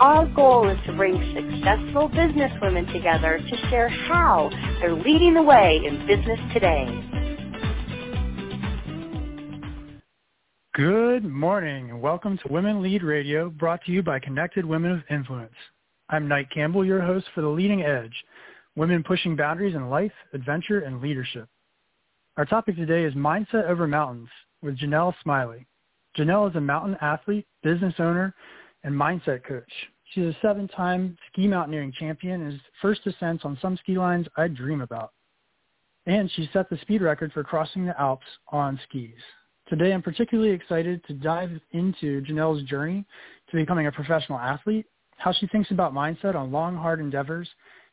Our goal is to bring successful businesswomen together to share how they're leading the way in business today. Good morning and welcome to Women Lead Radio brought to you by Connected Women of Influence. I'm Knight Campbell, your host for The Leading Edge, women pushing boundaries in life, adventure, and leadership. Our topic today is Mindset Over Mountains with Janelle Smiley. Janelle is a mountain athlete, business owner, and mindset coach. She's a seven-time ski mountaineering champion and is first ascents on some ski lines I dream about. And she set the speed record for crossing the Alps on skis. Today I'm particularly excited to dive into Janelle's journey to becoming a professional athlete, how she thinks about mindset on long, hard endeavors,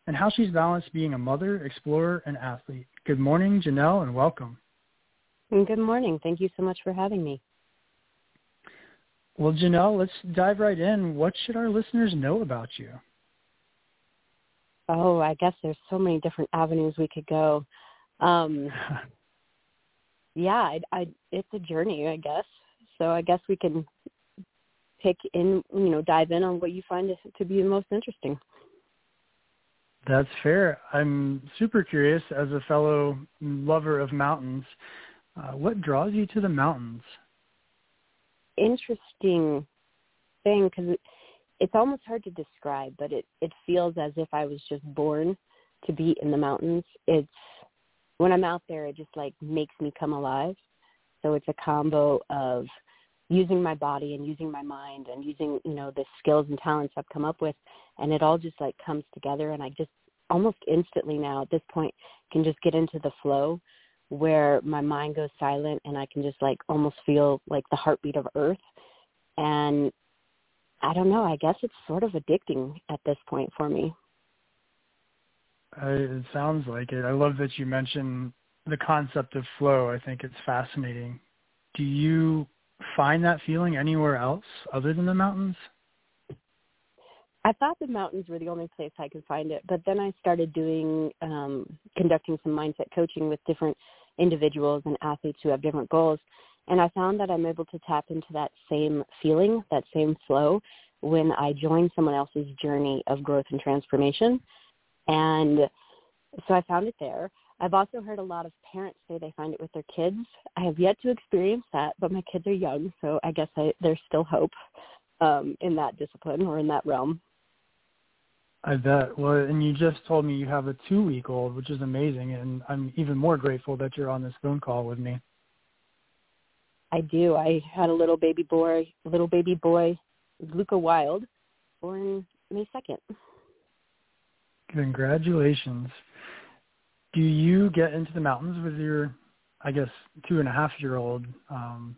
and how she's balanced being a mother, explorer, and athlete. Good morning, Janelle, and welcome. Good morning. Thank you so much for having me. Well, Janelle, let's dive right in. What should our listeners know about you? Oh, I guess there's so many different avenues we could go. Um, yeah, I, I, it's a journey, I guess. So I guess we can pick in, you know, dive in on what you find to be the most interesting. That's fair. I'm super curious as a fellow lover of mountains. Uh, what draws you to the mountains? Interesting thing because it, it's almost hard to describe, but it it feels as if I was just born to be in the mountains. It's when I'm out there, it just like makes me come alive. So it's a combo of using my body and using my mind and using you know the skills and talents I've come up with, and it all just like comes together. And I just almost instantly now at this point can just get into the flow where my mind goes silent and I can just like almost feel like the heartbeat of earth. And I don't know, I guess it's sort of addicting at this point for me. Uh, it sounds like it. I love that you mentioned the concept of flow. I think it's fascinating. Do you find that feeling anywhere else other than the mountains? I thought the mountains were the only place I could find it, but then I started doing um, conducting some mindset coaching with different individuals and athletes who have different goals, and I found that I'm able to tap into that same feeling, that same flow, when I join someone else's journey of growth and transformation. And so I found it there. I've also heard a lot of parents say they find it with their kids. I have yet to experience that, but my kids are young, so I guess I, there's still hope um, in that discipline or in that realm. I bet. Well, and you just told me you have a two-week-old, which is amazing, and I'm even more grateful that you're on this phone call with me. I do. I had a little baby boy, little baby boy, Luca Wild, born May second. Congratulations. Do you get into the mountains with your, I guess, two and a half year old um,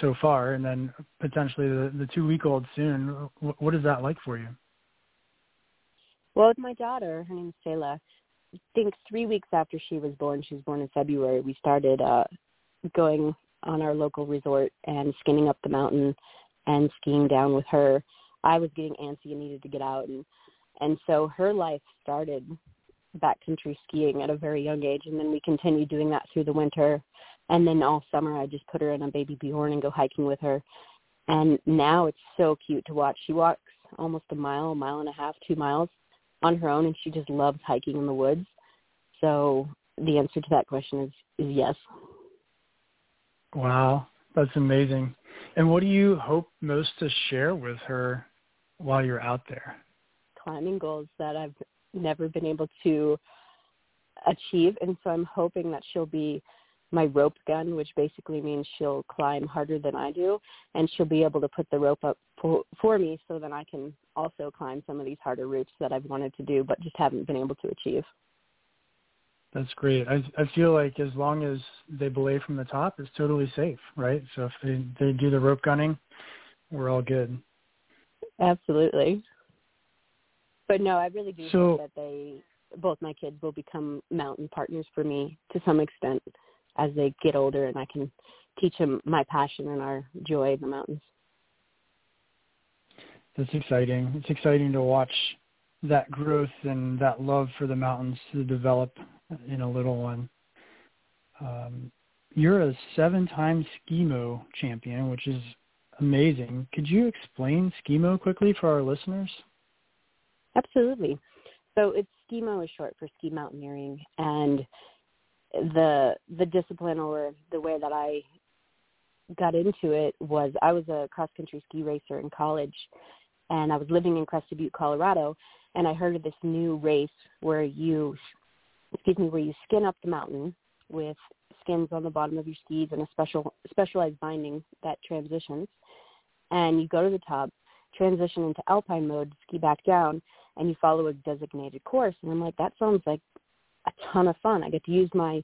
so far, and then potentially the, the two week old soon? What is that like for you? Well, with my daughter, her name is Sayla, I think three weeks after she was born, she was born in February, we started uh, going on our local resort and skinning up the mountain and skiing down with her. I was getting antsy and needed to get out and and so her life started backcountry skiing at a very young age and then we continued doing that through the winter and then all summer I just put her in a BabyBjörn and go hiking with her. And now it's so cute to watch. She walks almost a mile, mile and a half, two miles on her own and she just loves hiking in the woods. So the answer to that question is, is yes. Wow, that's amazing. And what do you hope most to share with her while you're out there? Climbing goals that I've never been able to achieve. And so I'm hoping that she'll be my rope gun, which basically means she'll climb harder than I do, and she'll be able to put the rope up for, for me so that I can also climb some of these harder routes that I've wanted to do but just haven't been able to achieve. That's great. I I feel like as long as they belay from the top, it's totally safe, right? So if they they do the rope gunning, we're all good. Absolutely. but no, I really do So- hope that they both my kids will become mountain partners for me to some extent as they get older, and I can teach them my passion and our joy in the mountains. That's exciting. It's exciting to watch that growth and that love for the mountains to develop in a little one. Um, you're a seven-time skimo champion, which is amazing. Could you explain skimo quickly for our listeners? Absolutely. So it's skimo is short for ski mountaineering, and the the discipline or the way that I got into it was I was a cross country ski racer in college, and I was living in Crested Butte, Colorado, and I heard of this new race where you, excuse me, where you skin up the mountain with skins on the bottom of your skis and a special specialized binding that transitions, and you go to the top, transition into alpine mode, ski back down, and you follow a designated course. And I'm like, that sounds like a ton of fun. I get to use my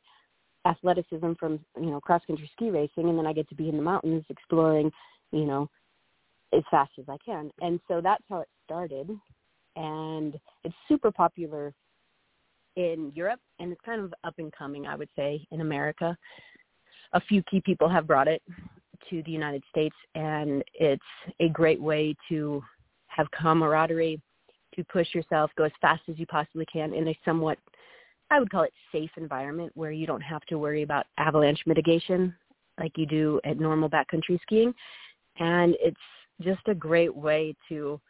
athleticism from, you know, cross country ski racing and then I get to be in the mountains exploring, you know, as fast as I can. And so that's how it started. And it's super popular in Europe and it's kind of up and coming, I would say, in America. A few key people have brought it to the United States and it's a great way to have camaraderie to push yourself, go as fast as you possibly can in a somewhat, I would call it safe environment where you don't have to worry about avalanche mitigation like you do at normal backcountry skiing. And it's just a great way to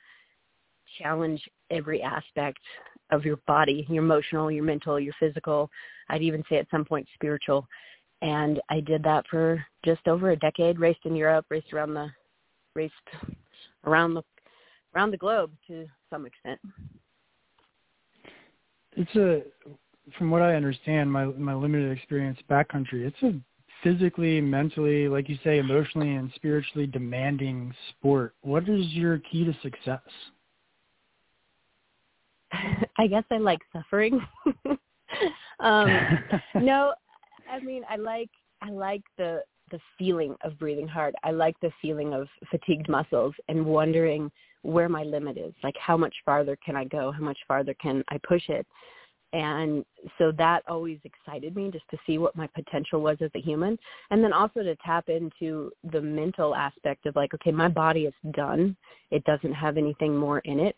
challenge every aspect of your body, your emotional, your mental, your physical. I'd even say at some point spiritual. And I did that for just over a decade, raced in Europe, raced around the raced around the around the globe to some extent. It's a, from what I understand, my my limited experience backcountry. It's a physically, mentally, like you say, emotionally and spiritually demanding sport. What is your key to success? I guess I like suffering. um, no, I mean I like I like the the feeling of breathing hard. I like the feeling of fatigued muscles and wondering where my limit is. Like how much farther can I go? How much farther can I push it? And so that always excited me just to see what my potential was as a human. And then also to tap into the mental aspect of like, okay, my body is done. It doesn't have anything more in it,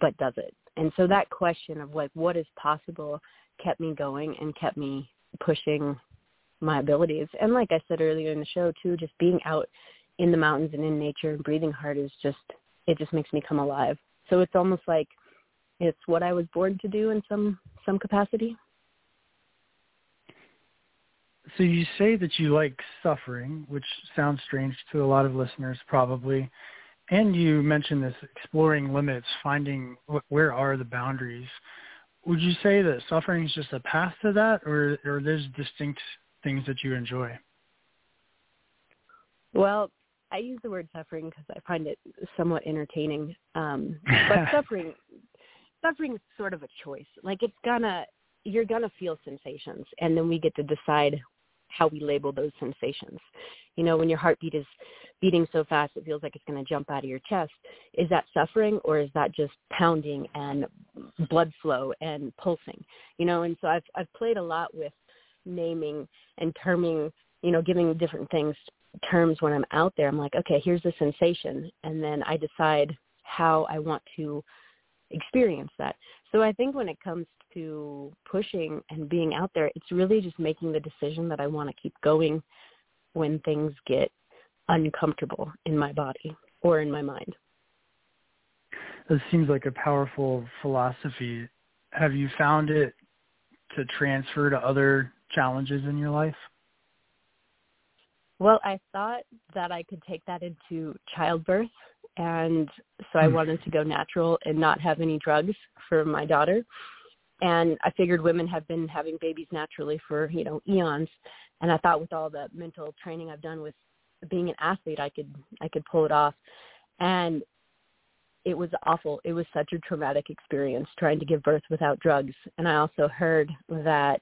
but does it? And so that question of like, what is possible kept me going and kept me pushing my abilities. And like I said earlier in the show too, just being out in the mountains and in nature and breathing hard is just it just makes me come alive. So it's almost like it's what I was born to do in some some capacity. So you say that you like suffering, which sounds strange to a lot of listeners probably. And you mentioned this exploring limits, finding where are the boundaries. Would you say that suffering is just a path to that, or, or there's distinct things that you enjoy? Well, I use the word suffering because I find it somewhat entertaining. Um, but suffering, suffering is sort of a choice. Like it's gonna, you're gonna feel sensations, and then we get to decide how we label those sensations. You know, when your heartbeat is beating so fast it feels like it's going to jump out of your chest, is that suffering or is that just pounding and blood flow and pulsing? You know, and so I've I've played a lot with naming and terming, you know, giving different things terms when I'm out there. I'm like, okay, here's the sensation, and then I decide how I want to experience that. So I think when it comes to pushing and being out there, it's really just making the decision that I want to keep going when things get uncomfortable in my body or in my mind. This seems like a powerful philosophy. Have you found it to transfer to other challenges in your life? Well, I thought that I could take that into childbirth, and so I Hmm. wanted to go natural and not have any drugs for my daughter. And I figured women have been having babies naturally for, you know, eons. And I thought with all the mental training I've done with being an athlete, I could I could pull it off. And it was awful. It was such a traumatic experience trying to give birth without drugs. And I also heard that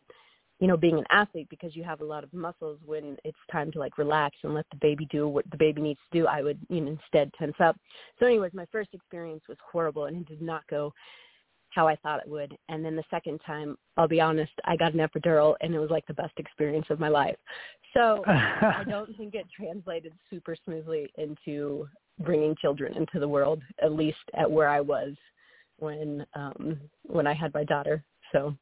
you know, being an athlete because you have a lot of muscles when it's time to like relax and let the baby do what the baby needs to do, I would, you know, instead tense up. So anyways, my first experience was horrible and it did not go how I thought it would. And then the second time, I'll be honest, I got an epidural and it was like the best experience of my life. So I don't think it translated super smoothly into bringing children into the world, at least at where I was when um when I had my daughter. So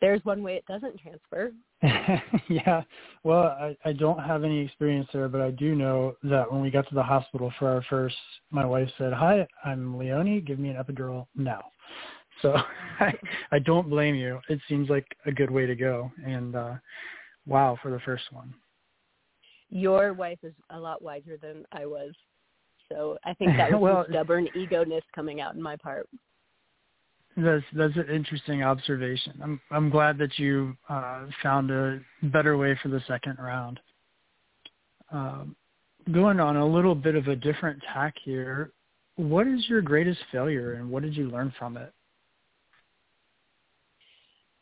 there's one way it doesn't transfer. yeah. Well, I, I don't have any experience there, but I do know that when we got to the hospital for our first, my wife said, hi, I'm Leonie. Give me an epidural now. So I, I don't blame you. It seems like a good way to go. And uh, wow, for the first one. Your wife is a lot wiser than I was. So I think that was well, stubborn ego-ness coming out in my part. That's that's an interesting observation. I'm I'm glad that you uh, found a better way for the second round. Um, going on a little bit of a different tack here, what is your greatest failure and what did you learn from it?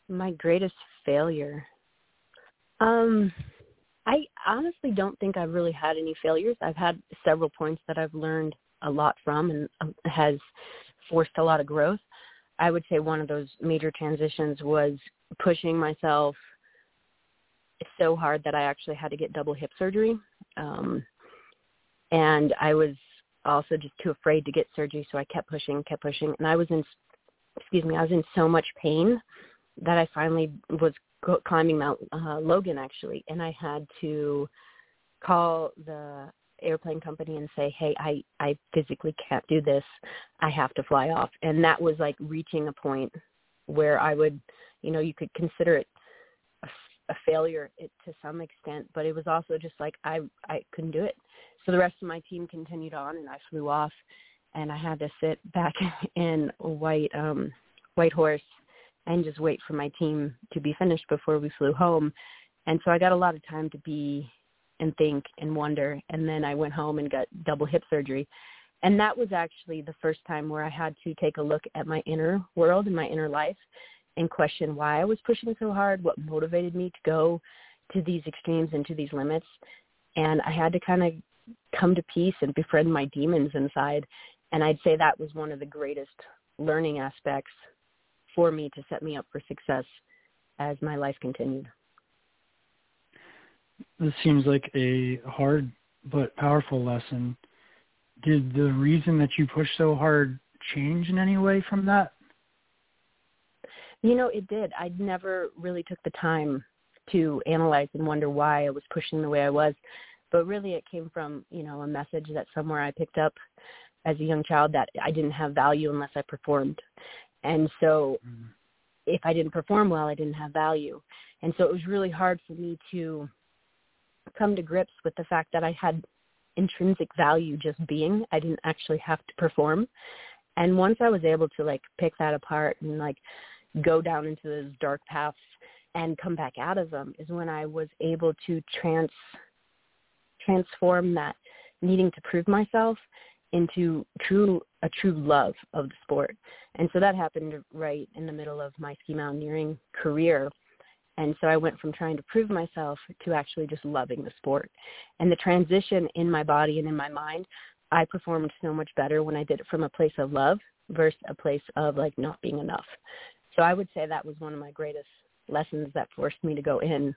My greatest failure. Um, I honestly don't think I've really had any failures. I've had several points that I've learned a lot from and um, has forced a lot of growth. I would say one of those major transitions was pushing myself so hard that I actually had to get double hip surgery. Um, and I was also just too afraid to get surgery, so I kept pushing, kept pushing, and I was in, excuse me, I was in so much pain that I finally was climbing Mount uh, Logan actually, and I had to call the airplane company and say, "Hey, I I physically can't do this. I have to fly off." And that was like reaching a point where I would, you know, you could consider it a, a failure to some extent, but it was also just like I I couldn't do it. So the rest of my team continued on, and I flew off, and I had to sit back in a White um Whitehorse and just wait for my team to be finished before we flew home. And so I got a lot of time to be and think and wonder. And then I went home and got double hip surgery. And that was actually the first time where I had to take a look at my inner world and my inner life and question why I was pushing so hard, what motivated me to go to these extremes and to these limits. And I had to kind of come to peace and befriend my demons inside. And I'd say that was one of the greatest learning aspects for me to set me up for success as my life continued. This seems like a hard but powerful lesson. Did the reason that you pushed so hard change in any way from that? You know, it did. I never really took the time to analyze and wonder why I was pushing the way I was. But really it came from, you know, a message that somewhere I picked up as a young child that I didn't have value unless I performed. And so mm. if I didn't perform well, I didn't have value. And so it was really hard for me to come to grips with the fact that I had intrinsic value just being. I didn't actually have to perform. And once I was able to like pick that apart and like go down into those dark paths and come back out of them is when I was able to trans transform that needing to prove myself into true a true love of the sport. And so that happened right in the middle of my ski mountaineering career and so I went from trying to prove myself to actually just loving the sport. And the transition in my body and in my mind, I performed so much better when I did it from a place of love versus a place of like not being enough. So I would say that was one of my greatest lessons that forced me to go in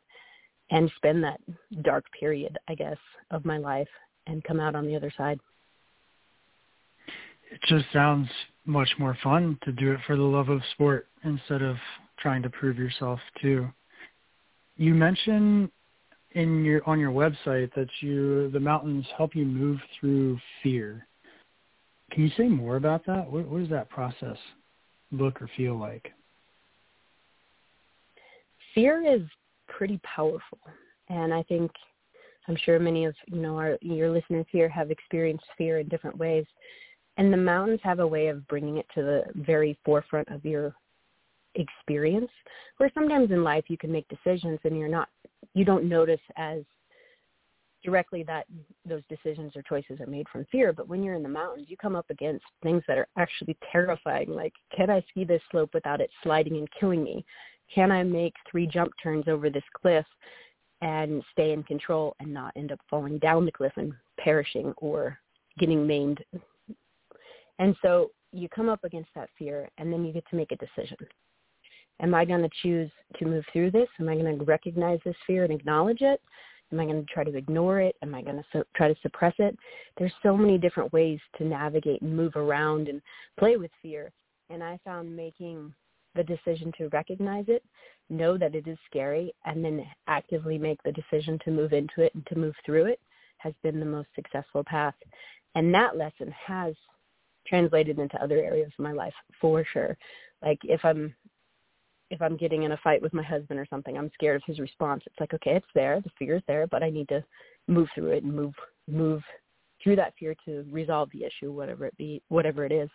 and spend that dark period, I guess, of my life and come out on the other side. It just sounds much more fun to do it for the love of sport instead of trying to prove yourself too. You mentioned in your on your website that you the mountains help you move through fear. Can you say more about that? What, what does that process look or feel like? Fear is pretty powerful, and I think I'm sure many of you know our your listeners here have experienced fear in different ways, and the mountains have a way of bringing it to the very forefront of your experience where sometimes in life you can make decisions and you're not you don't notice as directly that those decisions or choices are made from fear but when you're in the mountains you come up against things that are actually terrifying like can i ski this slope without it sliding and killing me can I make three jump turns over this cliff and stay in control and not end up falling down the cliff and perishing or getting maimed. And so you come up against that fear and then you get to make a decision. Am I going to choose to move through this? Am I going to recognize this fear and acknowledge it? Am I going to try to ignore it? Am I going to try to suppress it? There's so many different ways to navigate and move around and play with fear. And I found making the decision to recognize it, know that it is scary, and then actively make the decision to move into it and to move through it has been the most successful path. And that lesson has translated into other areas of my life for sure. Like if I'm if I'm getting in a fight with my husband or something, I'm scared of his response. It's like, okay, it's there, the fear is there, but I need to move through it and move move through that fear to resolve the issue, whatever it be, whatever it is.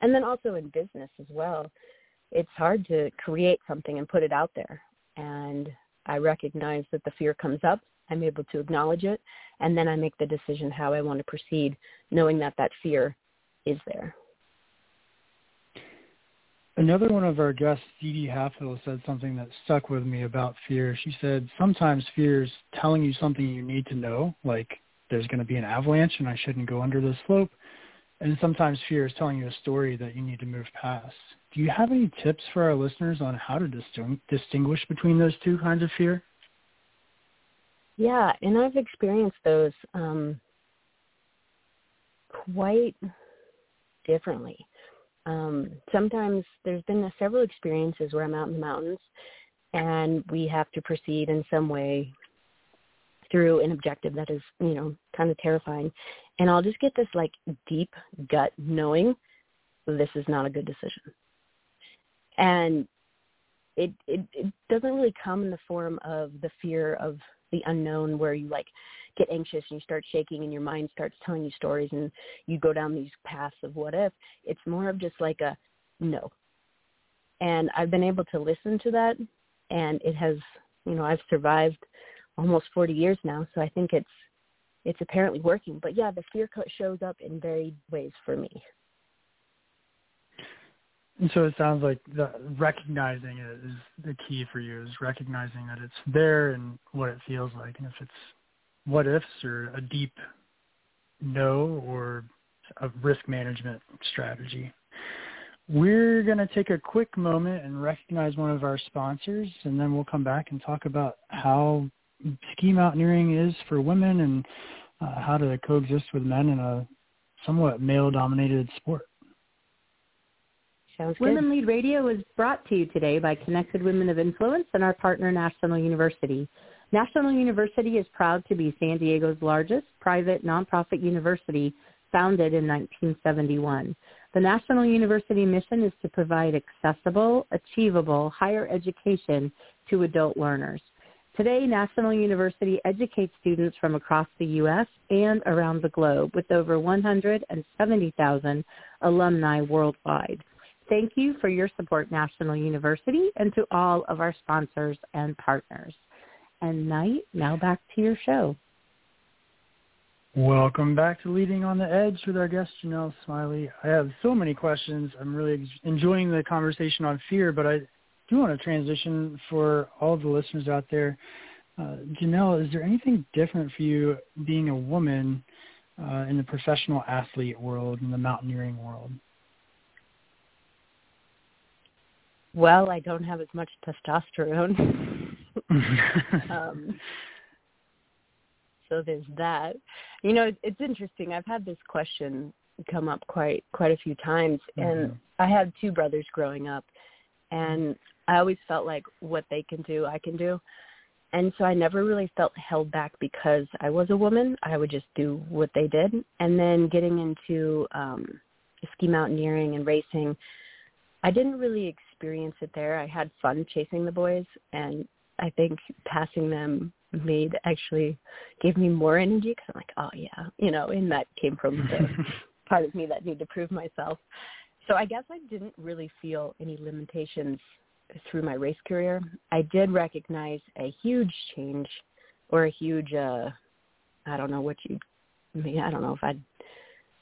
And then also in business as well, it's hard to create something and put it out there. And I recognize that the fear comes up. I'm able to acknowledge it, and then I make the decision how I want to proceed, knowing that that fear is there. Another one of our guests, Dee Dee said something that stuck with me about fear. She said, sometimes fear is telling you something you need to know, like there's going to be an avalanche and I shouldn't go under the slope. And sometimes fear is telling you a story that you need to move past. Do you have any tips for our listeners on how to distinguish between those two kinds of fear? Yeah, and I've experienced those um, quite differently. Um, sometimes there's been several experiences where I'm out in the mountains and we have to proceed in some way through an objective that is, you know, kind of terrifying. And I'll just get this like deep gut knowing this is not a good decision. And it, it it doesn't really come in the form of the fear of the unknown where you like get anxious and you start shaking and your mind starts telling you stories and you go down these paths of what if. It's more of just like a no. And I've been able to listen to that and it has, you know, I've survived almost 40 years now, so I think it's it's apparently working. But yeah, the fear shows up in varied ways for me. And so it sounds like the recognizing it is the key for you is recognizing that it's there and what it feels like. And if it's what ifs or a deep no or a risk management strategy. We're going to take a quick moment and recognize one of our sponsors, and then we'll come back and talk about how ski mountaineering is for women and uh, how to coexist with men in a somewhat male-dominated sport. Sounds good. Women Lead Radio is brought to you today by Connected Women of Influence and our partner National University. National University is proud to be San Diego's largest private nonprofit university founded in 1971. The National University mission is to provide accessible, achievable higher education to adult learners. Today, National University educates students from across the U.S. and around the globe with over 170,000 alumni worldwide. Thank you for your support, National University, and to all of our sponsors and partners. And Knight, now back to your show. Welcome back to Leading on the Edge with our guest, Janelle Smiley. I have so many questions. I'm really enjoying the conversation on fear, but I do want to transition for all the listeners out there. Uh, Janelle, is there anything different for you being a woman uh, in the professional athlete world, in the mountaineering world? Well, I don't have as much testosterone. um, so there's that. You know, it's interesting. I've had this question come up quite quite a few times, and mm-hmm. I had two brothers growing up, and I always felt like what they can do, I can do. And so I never really felt held back because I was a woman. I would just do what they did. And then getting into um, ski mountaineering and racing, I didn't really experience it there. I had fun chasing the boys, and I think passing them made actually gave me more energy because I'm like, oh yeah, you know, and that came from the part of me that needed to prove myself. So I guess I didn't really feel any limitations through my race career. I did recognize a huge change or a huge, uh, I don't know what you, I mean, I don't know if I'd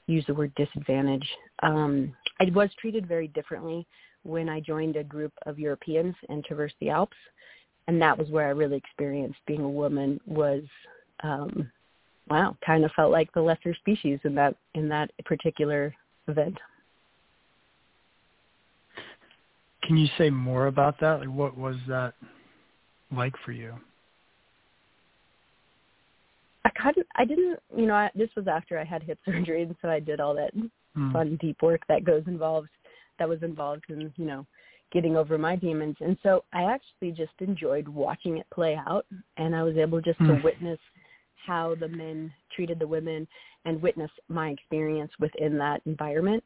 use the word disadvantage. Um, I was treated very differently when I joined a group of Europeans and traversed the Alps, and that was where I really experienced being a woman. Was um, wow, kind of felt like the lesser species in that in that particular event. Can you say more about that? Like, what was that like for you? I kind of, I didn't, you know, I, this was after I had hip surgery, and so I did all that mm. fun, deep work that goes involved, that was involved in, you know, getting over my demons. And so I actually just enjoyed watching it play out, and I was able just to hmm. witness how the men treated the women and witness my experience within that environment.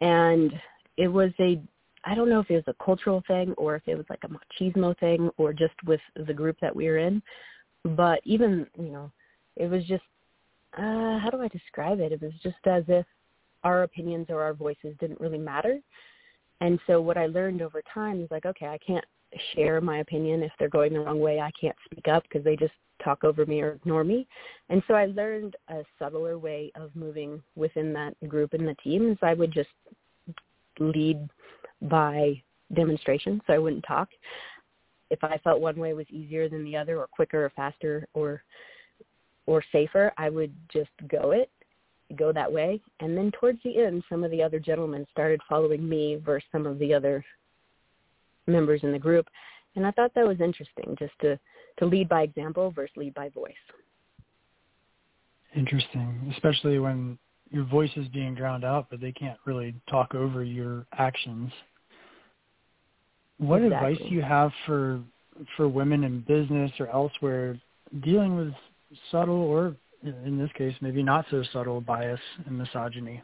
And it was a I don't know if it was a cultural thing or if it was like a machismo thing or just with the group that we were in. But even, you know, it was just, uh, how do I describe it? It was just as if our opinions or our voices didn't really matter. And so what I learned over time is like, okay, I can't share my opinion if they're going the wrong way. I can't speak up because they just talk over me or ignore me. And so I learned a subtler way of moving within that group and the teams. I would just lead by demonstration, so I wouldn't talk. If I felt one way was easier than the other or quicker or faster or or safer, I would just go it, go that way. And then towards the end, some of the other gentlemen started following me versus some of the other members in the group. And I thought that was interesting just to, to lead by example versus lead by voice. Interesting, especially when your voice is being drowned out, but they can't really talk over your actions. What exactly. advice do you have for for women in business or elsewhere dealing with subtle or in this case maybe not so subtle bias and misogyny?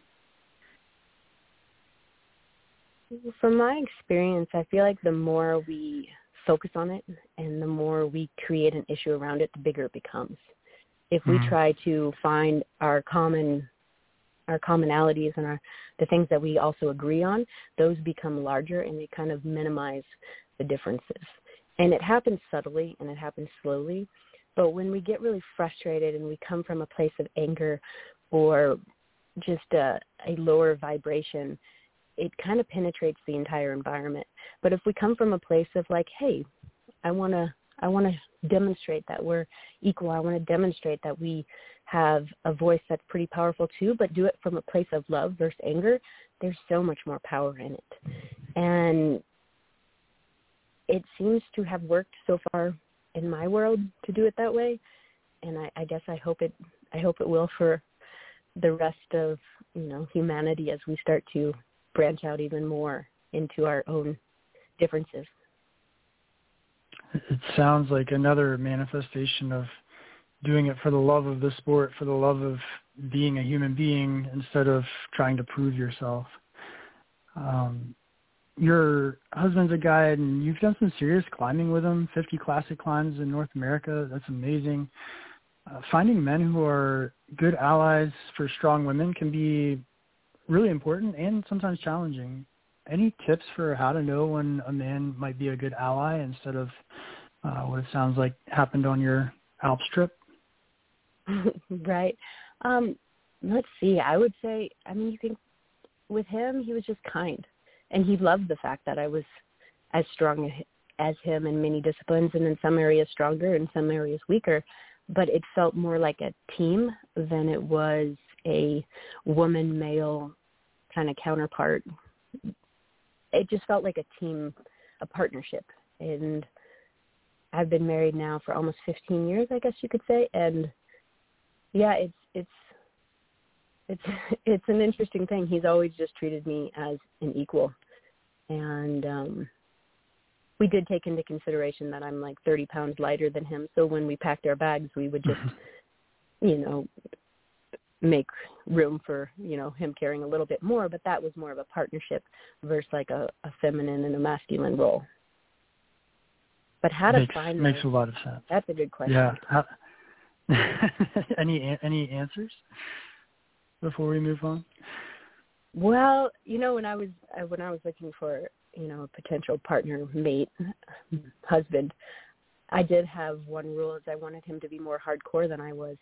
From my experience, I feel like the more we focus on it and the more we create an issue around it, the bigger it becomes. If we mm-hmm. try to find our common our commonalities and our the things that we also agree on, those become larger and they kind of minimize the differences. And it happens subtly and it happens slowly. But when we get really frustrated and we come from a place of anger or just a, a lower vibration, it kind of penetrates the entire environment. But if we come from a place of like, hey, I want to I want to demonstrate that we're equal. I want to demonstrate that we have a voice that's pretty powerful too, but do it from a place of love versus anger, there's so much more power in it. And it seems to have worked so far in my world to do it that way. And I, I guess I hope it I hope it will for the rest of, you know, humanity as we start to branch out even more into our own differences. It sounds like another manifestation of doing it for the love of the sport, for the love of being a human being instead of trying to prove yourself. Um, your husband's a guide and you've done some serious climbing with him, 50 classic climbs in North America. That's amazing. Uh, finding men who are good allies for strong women can be really important and sometimes challenging. Any tips for how to know when a man might be a good ally instead of uh, what it sounds like happened on your Alps trip? right. Um, let's see. I would say, I mean, you can, with him, he was just kind. And he loved the fact that I was as strong as him in many disciplines and in some areas stronger, in some areas weaker. But it felt more like a team than it was a woman male kind of counterpart. It just felt like a team, a partnership. And I've been married now for almost 15 years, I guess you could say. And yeah, it's it's it's it's an interesting thing. He's always just treated me as an equal, and um, we did take into consideration that I'm like 30 pounds lighter than him. So when we packed our bags, we would just, you know, make room for you know him carrying a little bit more. But that was more of a partnership versus like a, a feminine and a masculine role. But how to makes, find makes those, a lot of sense. That's a good question. Yeah. How, any any answers before we move on? Well, you know, when I was uh, when I was looking for you know a potential partner, mate, husband, I did have one rule: is I wanted him to be more hardcore than I was,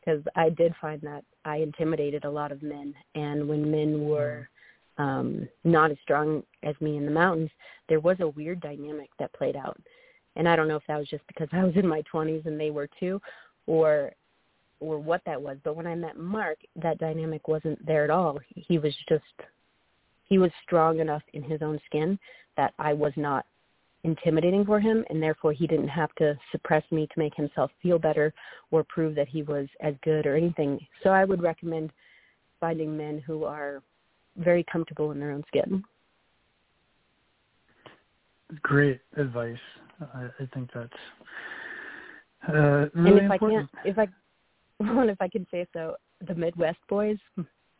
because I did find that I intimidated a lot of men, and when men were um, not as strong as me in the mountains, there was a weird dynamic that played out. And I don't know if that was just because I was in my 20s and they were too, or or what that was. But when I met Mark, that dynamic wasn't there at all. He was just he was strong enough in his own skin that I was not intimidating for him and therefore he didn't have to suppress me to make himself feel better or prove that he was as good or anything. So I would recommend finding men who are very comfortable in their own skin. Great advice. I, I think that's uh, really and if important. I can, if I, well, if I can say so, the Midwest boys,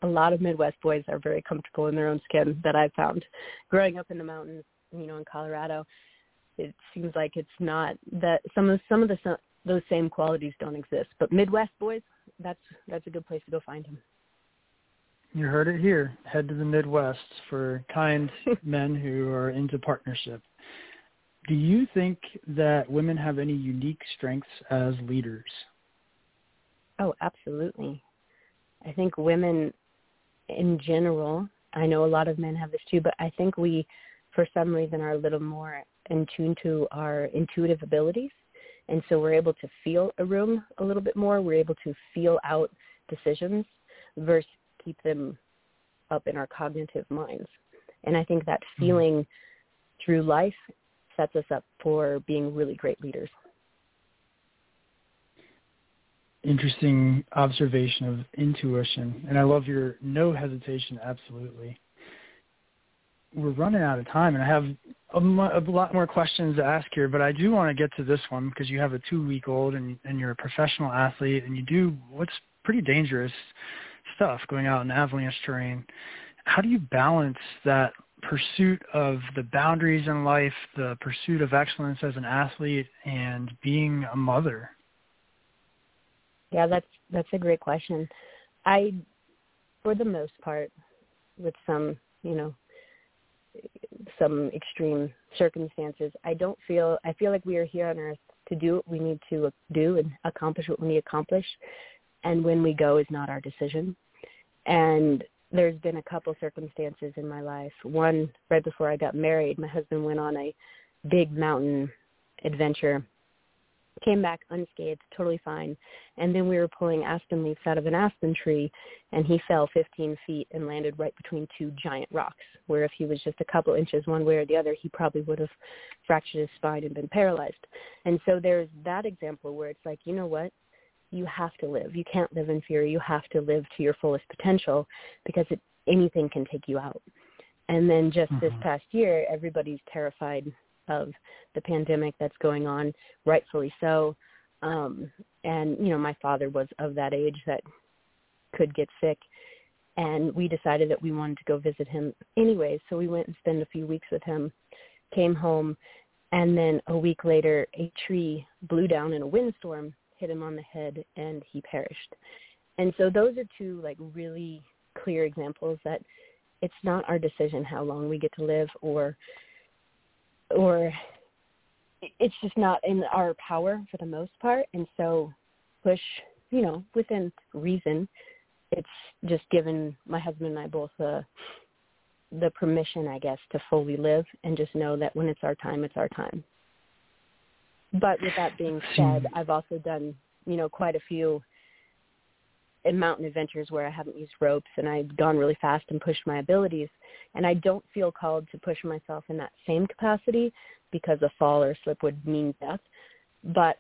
a lot of Midwest boys are very comfortable in their own skin that I've found. Growing up in the mountains, you know, in Colorado, it seems like it's not that some of some of the those same qualities don't exist. But Midwest boys, that's that's a good place to go find them. You heard it here. Head to the Midwest for kind men who are into partnership. Do you think that women have any unique strengths as leaders? Oh, absolutely. I think women in general, I know a lot of men have this too, but I think we, for some reason, are a little more in tune to our intuitive abilities. And so we're able to feel a room a little bit more. We're able to feel out decisions versus keep them up in our cognitive minds. And I think that mm-hmm. feeling mm-hmm. through life sets us up for being really great leaders. Interesting observation of intuition. And I love your no hesitation, absolutely. We're running out of time, and I have a, a lot more questions to ask here, but I do want to get to this one because you have a two-week-old and, and you're a professional athlete, and you do what's pretty dangerous stuff going out in avalanche terrain. How do you balance that pursuit of the boundaries in life, the pursuit of excellence as an athlete, and being a mother? Yeah, that's that's a great question. I, for the most part, with some you know some extreme circumstances, I don't feel I feel like we are here on earth to do what we need to do and accomplish what we need to accomplish, and when we go is not our decision. And there's been a couple circumstances in my life. One right before I got married, my husband went on a big mountain adventure, came back unscathed, totally fine. And then we were pulling aspen leaves out of an aspen tree, and he fell 15 feet and landed right between two giant rocks. Where if he was just a couple inches one way or the other, he probably would have fractured his spine and been paralyzed. And so there's that example where it's like, you know what? you have to live. You can't live in fear. You have to live to your fullest potential because it, anything can take you out. And then just mm-hmm. this past year, everybody's terrified of the pandemic that's going on, rightfully so. Um, and you know, my father was of that age that could get sick, and we decided that we wanted to go visit him anyway. So we went and spent a few weeks with him. Came home, and then a week later, a tree blew down in a windstorm hit him on the head and he perished. And so those are two like really clear examples that it's not our decision how long we get to live or or it's just not in our power for the most part. And so push you know within reason it's just given my husband and i both the the permission i guess to fully live and just know that when it's our time it's our time. But with that being said, I've also done, you know, quite a few in mountain adventures where I haven't used ropes and I've gone really fast and pushed my abilities. And I don't feel called to push myself in that same capacity because a fall or slip would mean death. But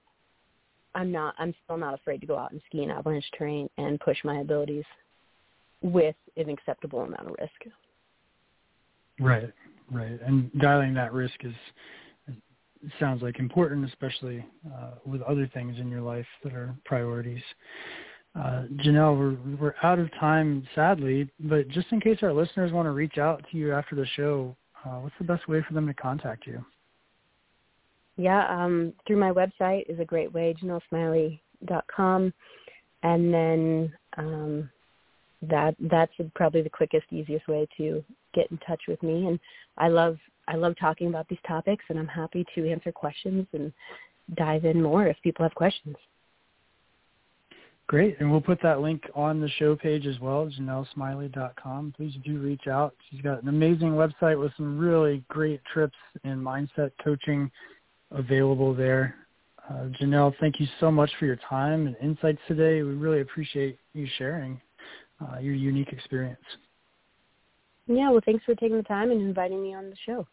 I'm not, I'm still not afraid to go out and ski in avalanche terrain and push my abilities with an acceptable amount of risk. Right, right. And dialing that risk is sounds like important, especially uh, with other things in your life that are priorities. Uh, Janelle, we're, we're out of time, sadly, but just in case our listeners want to reach out to you after the show, uh, what's the best way for them to contact you? Yeah, um, through my website is a great way, janellesmiley.com. And then um, that that's probably the quickest, easiest way to get in touch with me. And I love I love talking about these topics, and I'm happy to answer questions and dive in more if people have questions. Great, and we'll put that link on the show page as well, JanelleSmiley.com. Please do reach out. She's got an amazing website with some really great trips and mindset coaching available there. Uh, Janelle, thank you so much for your time and insights today. We really appreciate you sharing uh, your unique experience. Yeah, well, thanks for taking the time and inviting me on the show.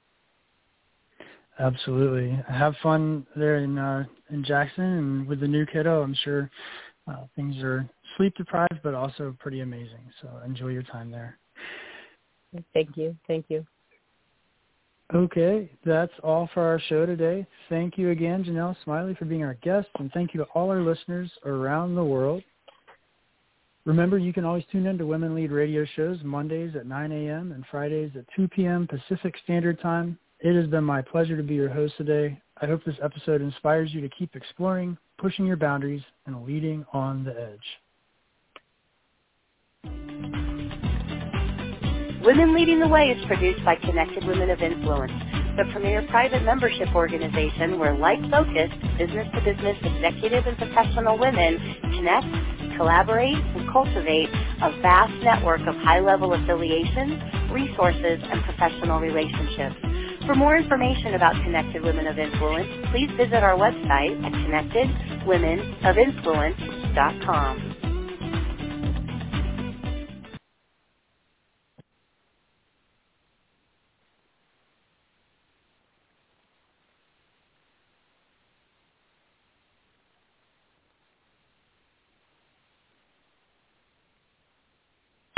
Absolutely. Have fun there in uh, in Jackson and with the new kiddo. I'm sure uh, things are sleep deprived, but also pretty amazing. So enjoy your time there. Thank you. Thank you. Okay, that's all for our show today. Thank you again, Janelle Smiley, for being our guest, and thank you to all our listeners around the world. Remember, you can always tune in to Women Lead radio shows Mondays at 9 a.m. and Fridays at 2 p.m. Pacific Standard Time. It has been my pleasure to be your host today. I hope this episode inspires you to keep exploring, pushing your boundaries, and leading on the edge. Women Leading the Way is produced by Connected Women of Influence, the premier private membership organization where like-focused, business-to-business executive and professional women connect, collaborate, and cultivate a vast network of high-level affiliations, resources, and professional relationships. For more information about Connected Women of Influence, please visit our website at connectedwomenofinfluence.com.